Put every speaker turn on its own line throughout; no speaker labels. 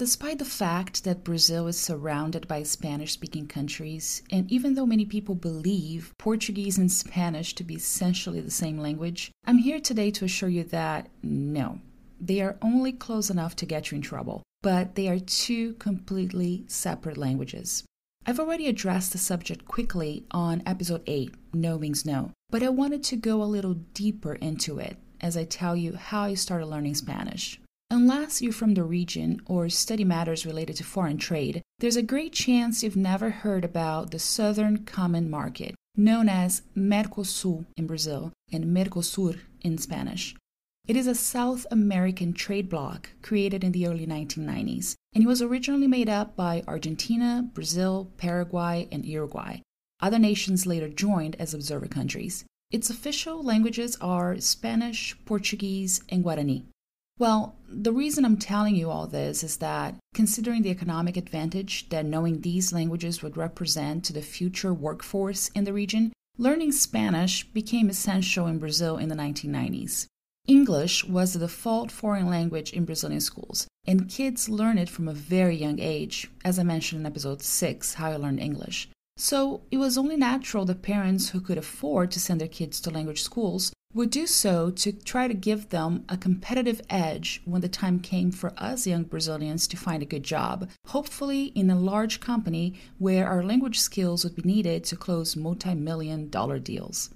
Despite the fact that Brazil is surrounded by Spanish speaking countries, and even though many people believe Portuguese and Spanish to be essentially the same language, I'm here today to assure you that no, they are only close enough to get you in trouble, but they are two completely separate languages. I've already addressed the subject quickly on episode 8, No Means No, but I wanted to go a little deeper into it as I tell you how I started learning Spanish. Unless you're from the region or study matters related to foreign trade, there's a great chance you've never heard about the Southern Common Market, known as Mercosul in Brazil and Mercosur in Spanish. It is a South American trade bloc created in the early 1990s, and it was originally made up by Argentina, Brazil, Paraguay, and Uruguay. Other nations later joined as observer countries. Its official languages are Spanish, Portuguese, and Guarani. Well, the reason I'm telling you all this is that considering the economic advantage that knowing these languages would represent to the future workforce in the region, learning Spanish became essential in Brazil in the 1990s. English was the default foreign language in Brazilian schools, and kids learn it from a very young age, as I mentioned in episode 6, How I Learned English. So it was only natural that parents who could afford to send their kids to language schools would do so to try to give them a competitive edge when the time came for us young Brazilians to find a good job, hopefully in a large company where our language skills would be needed to close multi million dollar deals.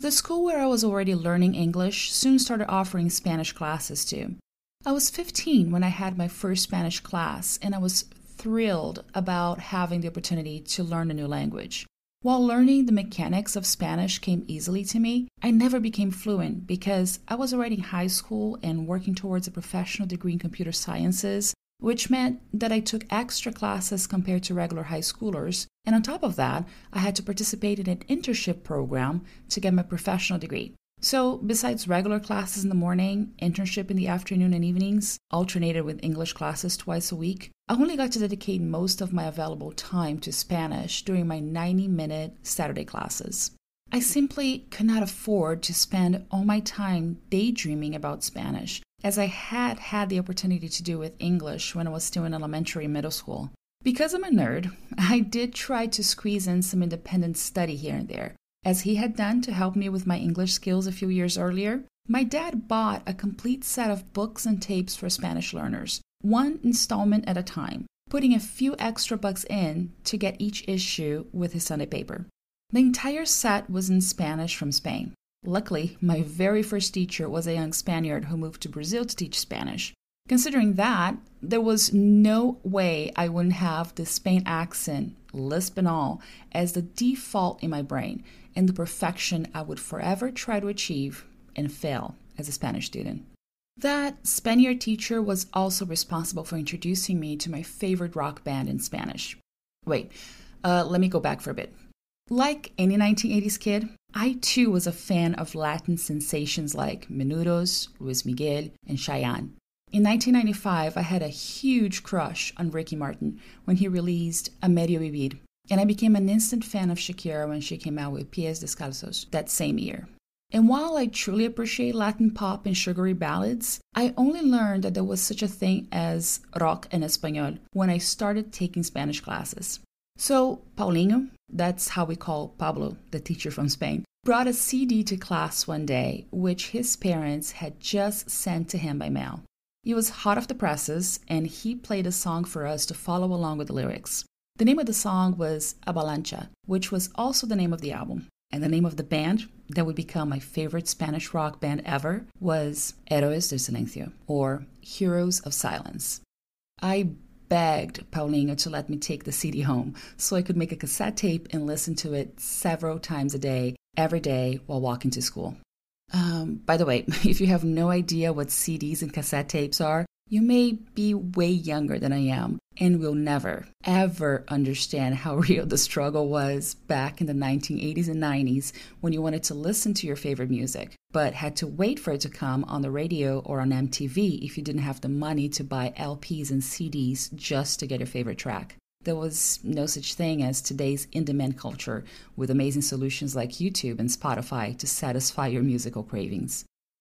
The school where I was already learning English soon started offering Spanish classes too. I was 15 when I had my first Spanish class, and I was thrilled about having the opportunity to learn a new language. While learning the mechanics of Spanish came easily to me, I never became fluent because I was already in high school and working towards a professional degree in computer sciences, which meant that I took extra classes compared to regular high schoolers. And on top of that, I had to participate in an internship program to get my professional degree. So, besides regular classes in the morning, internship in the afternoon and evenings, alternated with English classes twice a week, I only got to dedicate most of my available time to Spanish during my 90 minute Saturday classes. I simply could not afford to spend all my time daydreaming about Spanish, as I had had the opportunity to do with English when I was still in elementary and middle school. Because I'm a nerd, I did try to squeeze in some independent study here and there, as he had done to help me with my English skills a few years earlier, my dad bought a complete set of books and tapes for Spanish learners, one installment at a time, putting a few extra bucks in to get each issue with his Sunday paper. The entire set was in Spanish from Spain. Luckily, my very first teacher was a young Spaniard who moved to Brazil to teach Spanish. Considering that, there was no way I wouldn't have the Spain accent, lisp and all, as the default in my brain and the perfection I would forever try to achieve and fail as a Spanish student. That Spaniard teacher was also responsible for introducing me to my favorite rock band in Spanish. Wait, uh, let me go back for a bit. Like any 1980s kid, I too was a fan of Latin sensations like Menudos, Luis Miguel, and Chayanne. In 1995, I had a huge crush on Ricky Martin when he released A Medio Vivir, and I became an instant fan of Shakira when she came out with Pies Descalzos that same year. And while I truly appreciate Latin pop and sugary ballads, I only learned that there was such a thing as rock en español when I started taking Spanish classes. So, Paulinho, that's how we call Pablo, the teacher from Spain, brought a CD to class one day, which his parents had just sent to him by mail. It was hot off the presses, and he played a song for us to follow along with the lyrics. The name of the song was Avalancha, which was also the name of the album. And the name of the band that would become my favorite Spanish rock band ever was Héroes del Silencio, or Heroes of Silence. I begged Paulinho to let me take the CD home so I could make a cassette tape and listen to it several times a day, every day while walking to school. Um, by the way, if you have no idea what CDs and cassette tapes are, you may be way younger than I am and will never, ever understand how real the struggle was back in the 1980s and 90s when you wanted to listen to your favorite music, but had to wait for it to come on the radio or on MTV if you didn't have the money to buy LPs and CDs just to get your favorite track. There was no such thing as today's in demand culture with amazing solutions like YouTube and Spotify to satisfy your musical cravings.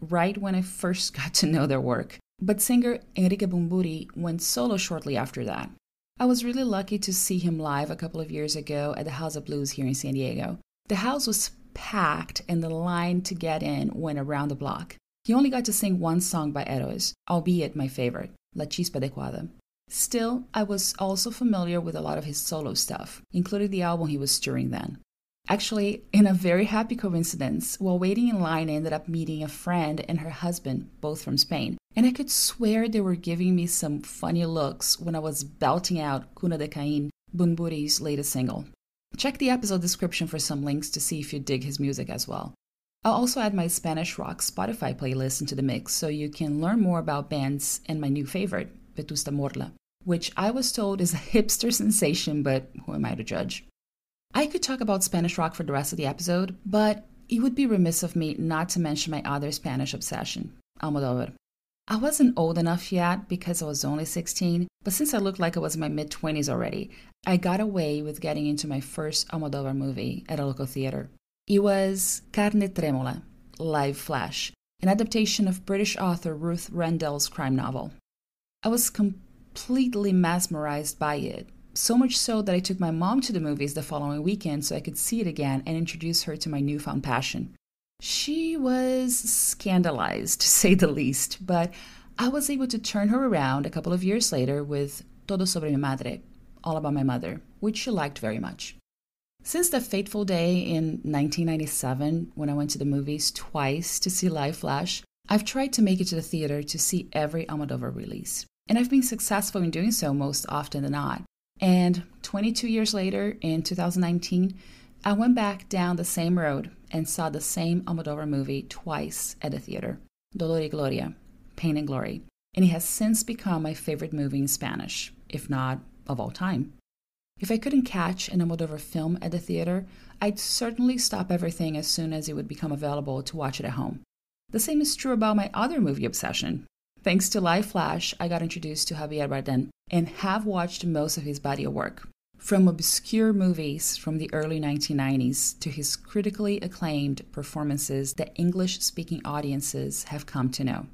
right when I first got to know their work. But singer Enrique Bunbury went solo shortly after that. I was really lucky to see him live a couple of years ago at the House of Blues here in San Diego. The house was packed and the line to get in went around the block. He only got to sing one song by Héroes, albeit my favorite, La Chispa Adecuada. Still, I was also familiar with a lot of his solo stuff, including the album he was touring then. Actually, in a very happy coincidence, while waiting in line, I ended up meeting a friend and her husband, both from Spain. And I could swear they were giving me some funny looks when I was belting out Cuna de Cain, Bunbury's latest single. Check the episode description for some links to see if you dig his music as well. I'll also add my Spanish rock Spotify playlist into the mix so you can learn more about bands and my new favorite, Vetusta Morla, which I was told is a hipster sensation, but who am I to judge? I could talk about Spanish rock for the rest of the episode, but it would be remiss of me not to mention my other Spanish obsession, Almodovar. I wasn't old enough yet because I was only 16, but since I looked like I was in my mid 20s already, I got away with getting into my first Almodovar movie at a local theater. It was Carne Trémula, Live Flesh, an adaptation of British author Ruth Rendell's crime novel. I was completely mesmerized by it, so much so that I took my mom to the movies the following weekend so I could see it again and introduce her to my newfound passion. She was scandalized, to say the least, but I was able to turn her around a couple of years later with Todo sobre mi madre, All About My Mother, which she liked very much. Since that fateful day in 1997, when I went to the movies twice to see Live Flesh, I've tried to make it to the theater to see every Almodovar release. And I've been successful in doing so most often than not. And 22 years later, in 2019, I went back down the same road and saw the same Almodovar movie twice at the theater Dolor y Gloria, Pain and Glory. And it has since become my favorite movie in Spanish, if not of all time. If I couldn't catch an Almodovar film at the theater, I'd certainly stop everything as soon as it would become available to watch it at home. The same is true about my other movie obsession, Thanks to Live Flesh, I got introduced to Javier Bardem and have watched most of his body of work. From obscure movies from the early 1990s to his critically acclaimed performances that English speaking audiences have come to know.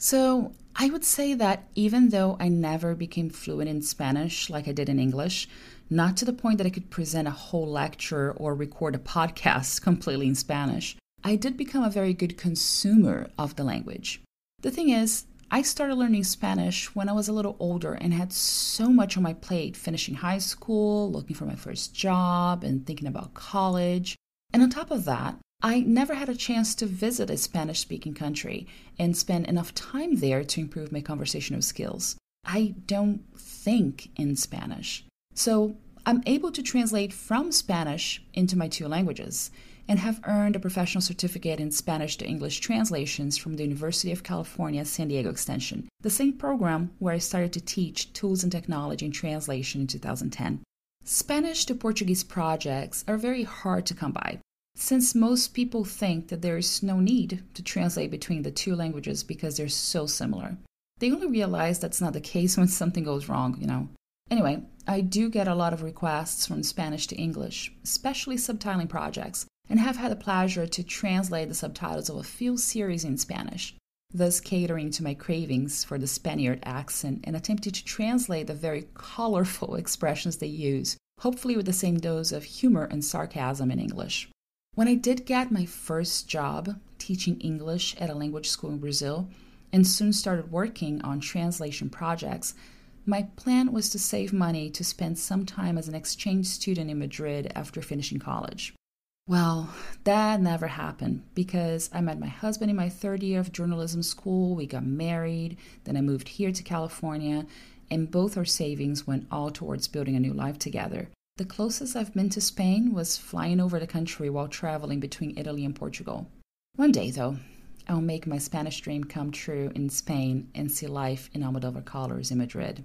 So, I would say that even though I never became fluent in Spanish like I did in English, not to the point that I could present a whole lecture or record a podcast completely in Spanish, I did become a very good consumer of the language. The thing is, I started learning Spanish when I was a little older and had so much on my plate finishing high school, looking for my first job, and thinking about college. And on top of that, I never had a chance to visit a Spanish speaking country and spend enough time there to improve my conversational skills. I don't think in Spanish. So I'm able to translate from Spanish into my two languages and have earned a professional certificate in Spanish to English translations from the University of California, San Diego Extension, the same program where I started to teach tools and technology in translation in 2010. Spanish to Portuguese projects are very hard to come by, since most people think that there is no need to translate between the two languages because they're so similar. They only realize that's not the case when something goes wrong, you know. Anyway, I do get a lot of requests from Spanish to English, especially subtitling projects, and have had the pleasure to translate the subtitles of a few series in Spanish, thus catering to my cravings for the Spaniard accent and attempting to translate the very colorful expressions they use, hopefully with the same dose of humor and sarcasm in English. When I did get my first job teaching English at a language school in Brazil, and soon started working on translation projects, my plan was to save money to spend some time as an exchange student in Madrid after finishing college. Well, that never happened because I met my husband in my third year of journalism school. We got married, then I moved here to California, and both our savings went all towards building a new life together. The closest I've been to Spain was flying over the country while traveling between Italy and Portugal. One day, though, I'll make my Spanish dream come true in Spain and see life in Almodovar colors in Madrid.